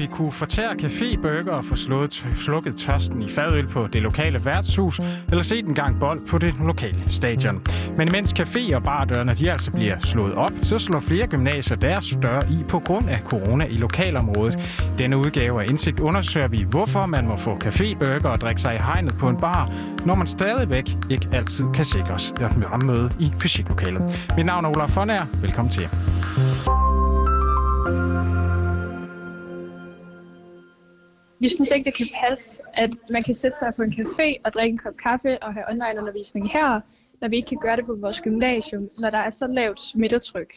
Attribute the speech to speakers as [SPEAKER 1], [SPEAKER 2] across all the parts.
[SPEAKER 1] vi kunne fortære caféburger og få slået, slukket tørsten i fadøl på det lokale værtshus, eller set en gang bold på det lokale stadion. Men imens café- og bardørene de altså bliver slået op, så slår flere gymnasier deres døre i på grund af corona i lokalområdet. Denne udgave af Indsigt undersøger vi, hvorfor man må få caféburger og drikke sig i hegnet på en bar, når man stadigvæk ikke altid kan sikres at møde i fysiklokalet. Mit navn er Olaf Fonær. Velkommen til.
[SPEAKER 2] Vi synes ikke, det kan passe, at man kan sætte sig på en café og drikke en kop kaffe og have online-undervisning her, når vi ikke kan gøre det på vores gymnasium, når der er så lavt smittetryk.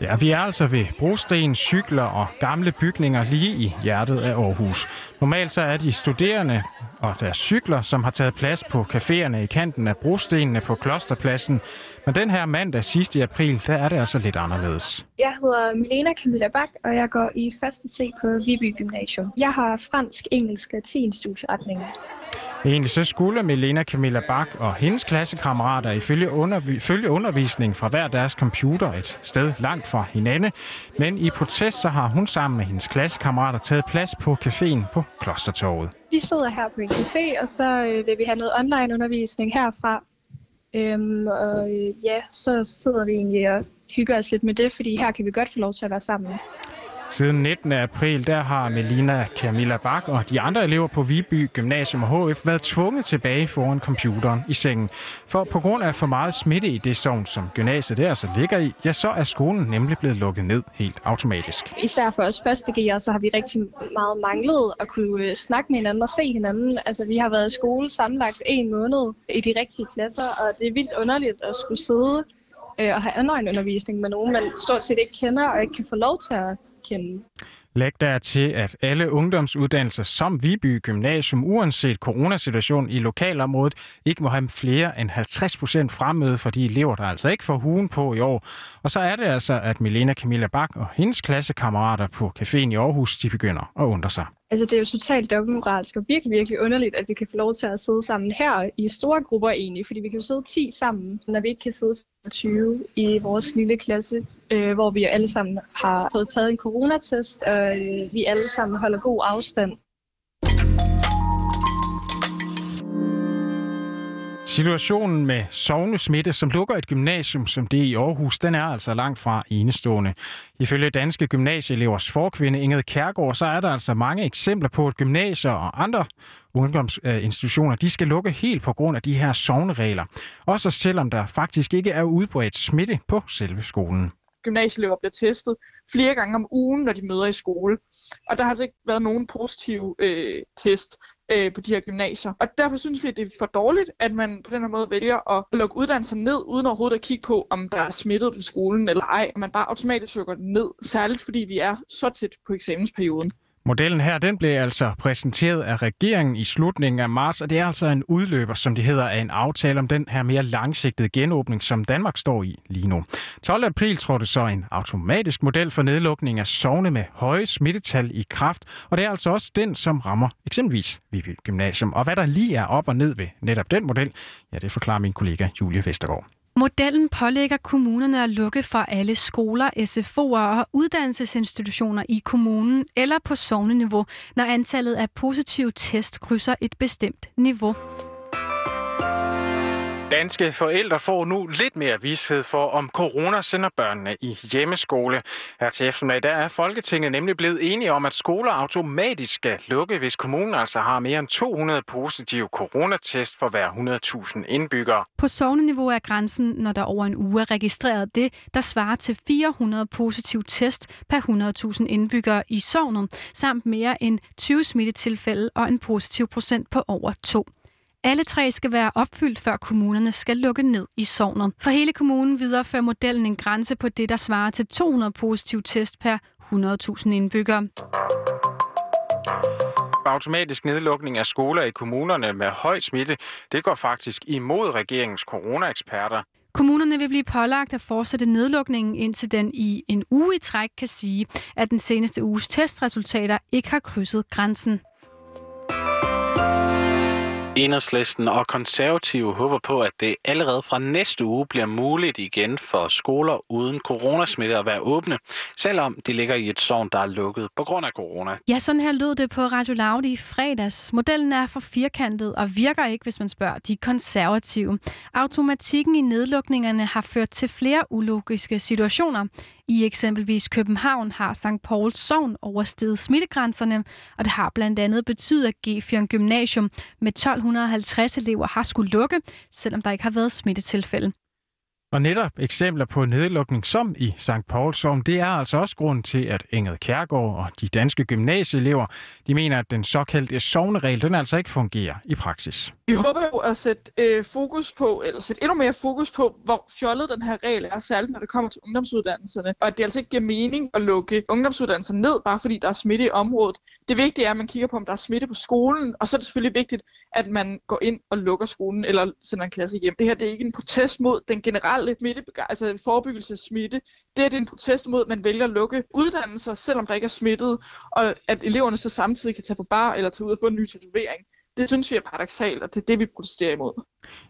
[SPEAKER 1] Ja, vi er altså ved brosten, cykler og gamle bygninger lige i hjertet af Aarhus. Normalt så er de studerende og deres cykler, som har taget plads på caféerne i kanten af brostenene på Klosterpladsen. Men den her mandag sidst i april, der er det altså lidt anderledes.
[SPEAKER 2] Jeg hedder Milena Camilla Bak, og jeg går i første C på Viby Gymnasium. Jeg har fransk, engelsk og 10 studieretninger.
[SPEAKER 1] Egentlig så skulle Melena Camilla Bak og hendes klassekammerater ifølge undervi- følge undervisning fra hver deres computer et sted langt fra hinanden. Men i protest så har hun sammen med hendes klassekammerater taget plads på caféen på Klostertorvet.
[SPEAKER 2] Vi sidder her på en café, og så øh, vil vi have noget online-undervisning herfra. Øhm, og øh, ja, så sidder vi egentlig og hygger os lidt med det, fordi her kan vi godt få lov til at være sammen.
[SPEAKER 1] Siden 19. april, der har Melina Camilla Bak og de andre elever på Viby Gymnasium og HF været tvunget tilbage foran computeren i sengen. For på grund af for meget smitte i det sovn, som gymnasiet der altså ligger i, ja, så er skolen nemlig blevet lukket ned helt automatisk.
[SPEAKER 2] Især for os første gear, så har vi rigtig meget manglet at kunne øh, snakke med hinanden og se hinanden. Altså, vi har været i skole sammenlagt en måned i de rigtige klasser, og det er vildt underligt at skulle sidde øh, og have online-undervisning med nogen, man stort set ikke kender og ikke kan få lov til at kende.
[SPEAKER 1] Læg der til, at alle ungdomsuddannelser som Viby Gymnasium, uanset coronasituationen i lokalområdet, ikke må have flere end 50 procent fremmøde for de elever, der altså ikke får hugen på i år. Og så er det altså, at Milena Camilla Bak og hendes klassekammerater på caféen i Aarhus, de begynder at undre sig.
[SPEAKER 2] Altså, det er jo totalt dobbeltmoralsk og virkelig, virkelig underligt, at vi kan få lov til at sidde sammen her i store grupper egentlig, fordi vi kan jo sidde 10 sammen, når vi ikke kan sidde 20 i vores lille klasse, øh, hvor vi alle sammen har fået taget en coronatest, og øh, vi alle sammen holder god afstand.
[SPEAKER 1] Situationen med sovnesmitte, som lukker et gymnasium som det i Aarhus, den er altså langt fra enestående. Ifølge danske gymnasieelevers forkvinde Ingrid Kærgaard, så er der altså mange eksempler på, at gymnasier og andre ungdomsinstitutioner, de skal lukke helt på grund af de her sovneregler. Også selvom der faktisk ikke er udbredt smitte på selve skolen
[SPEAKER 3] gymnasieelever bliver testet flere gange om ugen, når de møder i skole. Og der har altså ikke været nogen positiv øh, test øh, på de her gymnasier. Og derfor synes vi, at det er for dårligt, at man på den her måde vælger at lukke uddannelser ned, uden overhovedet at kigge på, om der er smittet på skolen eller ej. Og man bare automatisk lukker ned, særligt fordi vi er så tæt på eksamensperioden.
[SPEAKER 1] Modellen her, den blev altså præsenteret af regeringen i slutningen af marts, og det er altså en udløber, som det hedder, af en aftale om den her mere langsigtede genåbning, som Danmark står i lige nu. 12. april trådte så en automatisk model for nedlukning af sovne med høje smittetal i kraft, og det er altså også den, som rammer eksempelvis Viby Gymnasium. Og hvad der lige er op og ned ved netop den model, ja, det forklarer min kollega Julie Vestergaard.
[SPEAKER 4] Modellen pålægger kommunerne at lukke for alle skoler, SFO'er og uddannelsesinstitutioner i kommunen eller på sovneniveau, når antallet af positive test krydser et bestemt niveau.
[SPEAKER 1] Danske forældre får nu lidt mere vished for, om corona sender børnene i hjemmeskole. Her til eftermiddag der er Folketinget nemlig blevet enige om, at skoler automatisk skal lukke, hvis kommunen altså har mere end 200 positive coronatest for hver 100.000 indbyggere.
[SPEAKER 4] På sovneniveau er grænsen, når der over en uge er registreret det, der svarer til 400 positive test per 100.000 indbyggere i sovnet, samt mere end 20 smittetilfælde og en positiv procent på over 2. Alle tre skal være opfyldt, før kommunerne skal lukke ned i sovnet. For hele kommunen viderefører modellen en grænse på det, der svarer til 200 positive test per 100.000 indbyggere.
[SPEAKER 1] Automatisk nedlukning af skoler i kommunerne med høj smitte, det går faktisk imod regeringens coronaeksperter.
[SPEAKER 4] Kommunerne vil blive pålagt at fortsætte nedlukningen, indtil den i en uge i træk kan sige, at den seneste uges testresultater ikke har krydset grænsen.
[SPEAKER 5] Enhedslisten og konservative håber på, at det allerede fra næste uge bliver muligt igen for skoler uden coronasmitte at være åbne, selvom de ligger i et sovn, der er lukket på grund af corona.
[SPEAKER 4] Ja, sådan her lød det på Radio Loud i fredags. Modellen er for firkantet og virker ikke, hvis man spørger de konservative. Automatikken i nedlukningerne har ført til flere ulogiske situationer. I eksempelvis København har St. Pauls Sogn oversteget smittegrænserne, og det har blandt andet betydet, at G4 Gymnasium med 1250 elever har skulle lukke, selvom der ikke har været smittetilfælde.
[SPEAKER 1] Og netop eksempler på nedlukning som i St. Pauls Paulsholm, det er altså også grund til, at Inget Kærgaard og de danske gymnasieelever, de mener, at den såkaldte sovneregel, den altså ikke fungerer i praksis.
[SPEAKER 3] Vi håber jo at sætte øh, fokus på, eller sætte endnu mere fokus på, hvor fjollet den her regel er, særligt når det kommer til ungdomsuddannelserne, og at det altså ikke giver mening at lukke ungdomsuddannelserne ned, bare fordi der er smitte i området. Det vigtige er, at man kigger på, om der er smitte på skolen, og så er det selvfølgelig vigtigt, at man går ind og lukker skolen, eller sender en klasse hjem. Det her det er ikke en protest mod den generelle generelle altså forebyggelse af smitte, det er, det er en protest mod, at man vælger at lukke uddannelser, selvom der ikke er smittet, og at eleverne så samtidig kan tage på bar eller tage ud og få en ny tatovering. Det synes vi er paradoxalt, og det er det, vi protesterer imod.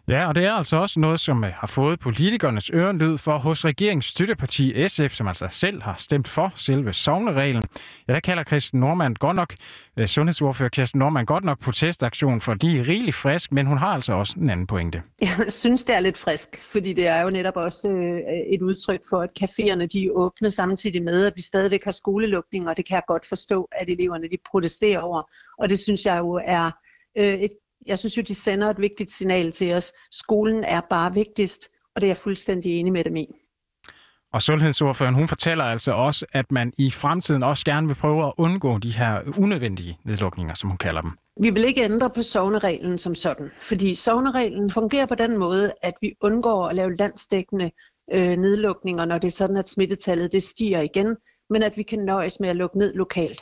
[SPEAKER 1] Ja, og det er altså også noget, som øh, har fået politikernes ørenlyd for hos regeringens støtteparti SF, som altså selv har stemt for selve sovnereglen. Ja, der kalder Christian Normand godt nok, øh, sundhedsordfører Christian Normand godt nok protestaktion, for de er rigeligt frisk, men hun har altså også en anden pointe.
[SPEAKER 6] Jeg synes, det er lidt frisk, fordi det er jo netop også øh, et udtryk for, at caféerne de er åbne samtidig med, at vi stadigvæk har skolelukning, og det kan jeg godt forstå, at eleverne de protesterer over. Og det synes jeg jo er øh, et, jeg synes jo, de sender et vigtigt signal til os. Skolen er bare vigtigst, og det er jeg fuldstændig enig med dem i.
[SPEAKER 1] Og sundhedsordføreren, hun fortæller altså også, at man i fremtiden også gerne vil prøve at undgå de her unødvendige nedlukninger, som hun kalder dem.
[SPEAKER 6] Vi vil ikke ændre på sovnereglen som sådan, fordi sovnereglen fungerer på den måde, at vi undgår at lave landsdækkende øh, nedlukninger, når det er sådan, at smittetallet det stiger igen, men at vi kan nøjes med at lukke ned lokalt.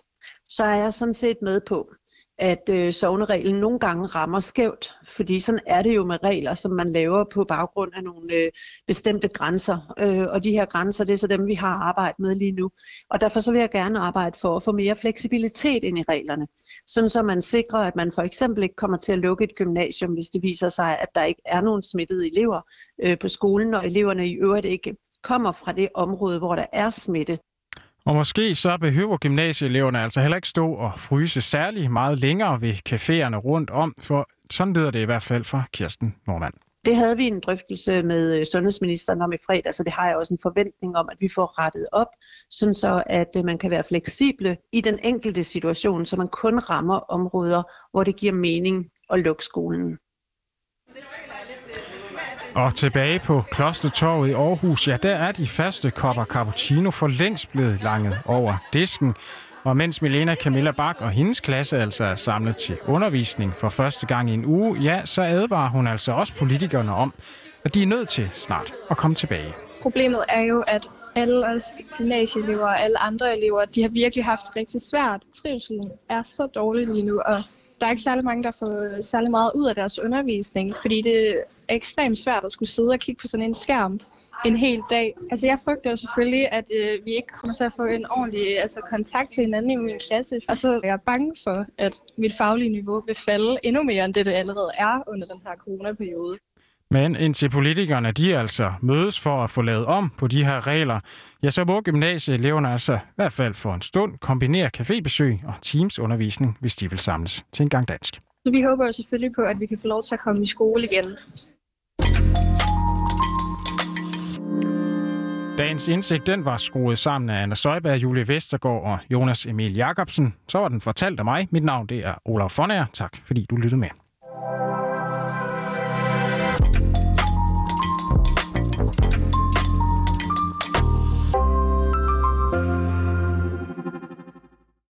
[SPEAKER 6] Så er jeg sådan set med på, at øh, sovnereglen nogle gange rammer skævt, fordi sådan er det jo med regler, som man laver på baggrund af nogle øh, bestemte grænser, øh, og de her grænser, det er så dem, vi har arbejdet med lige nu. Og derfor så vil jeg gerne arbejde for at få mere fleksibilitet ind i reglerne, sådan så man sikrer, at man for eksempel ikke kommer til at lukke et gymnasium, hvis det viser sig, at der ikke er nogen smittede elever øh, på skolen, og eleverne i øvrigt ikke kommer fra det område, hvor der er smitte.
[SPEAKER 1] Og måske så behøver gymnasieeleverne altså heller ikke stå og fryse særlig meget længere ved caféerne rundt om, for sådan lyder det i hvert fald fra Kirsten Normand.
[SPEAKER 6] Det havde vi en drøftelse med øh, sundhedsministeren om i fredag, så altså det har jeg også en forventning om, at vi får rettet op, sådan så at øh, man kan være fleksible i den enkelte situation, så man kun rammer områder, hvor det giver mening at lukke skolen.
[SPEAKER 1] Og tilbage på Klostertorvet i Aarhus, ja, der er de første kopper cappuccino for længst blevet langet over disken. Og mens Milena Camilla Bak og hendes klasse altså er samlet til undervisning for første gang i en uge, ja, så advarer hun altså også politikerne om, at de er nødt til snart at komme tilbage.
[SPEAKER 2] Problemet er jo, at alle os gymnasieelever og alle andre elever, de har virkelig haft rigtig svært. Trivselen er så dårlig lige nu, og der er ikke særlig mange, der får særlig meget ud af deres undervisning, fordi det er ekstremt svært at skulle sidde og kigge på sådan en skærm en hel dag. Altså jeg frygter jo selvfølgelig, at øh, vi ikke kommer til at få en ordentlig altså, kontakt til hinanden i min klasse. Og så er jeg bange for, at mit faglige niveau vil falde endnu mere, end det det allerede er under den her coronaperiode.
[SPEAKER 1] Men indtil politikerne de altså mødes for at få lavet om på de her regler, ja, så må gymnasieeleverne altså i hvert fald for en stund kombinere cafébesøg og teamsundervisning, hvis de vil samles til en gang dansk.
[SPEAKER 2] Så vi håber jo selvfølgelig på, at vi kan få lov til at komme i skole igen.
[SPEAKER 1] Dagens indsigt den var skruet sammen af Anna Søjberg, Julie Vestergaard og Jonas Emil Jakobsen. Så var den fortalt af mig. Mit navn det er Olaf Fonager. Tak fordi du lyttede med.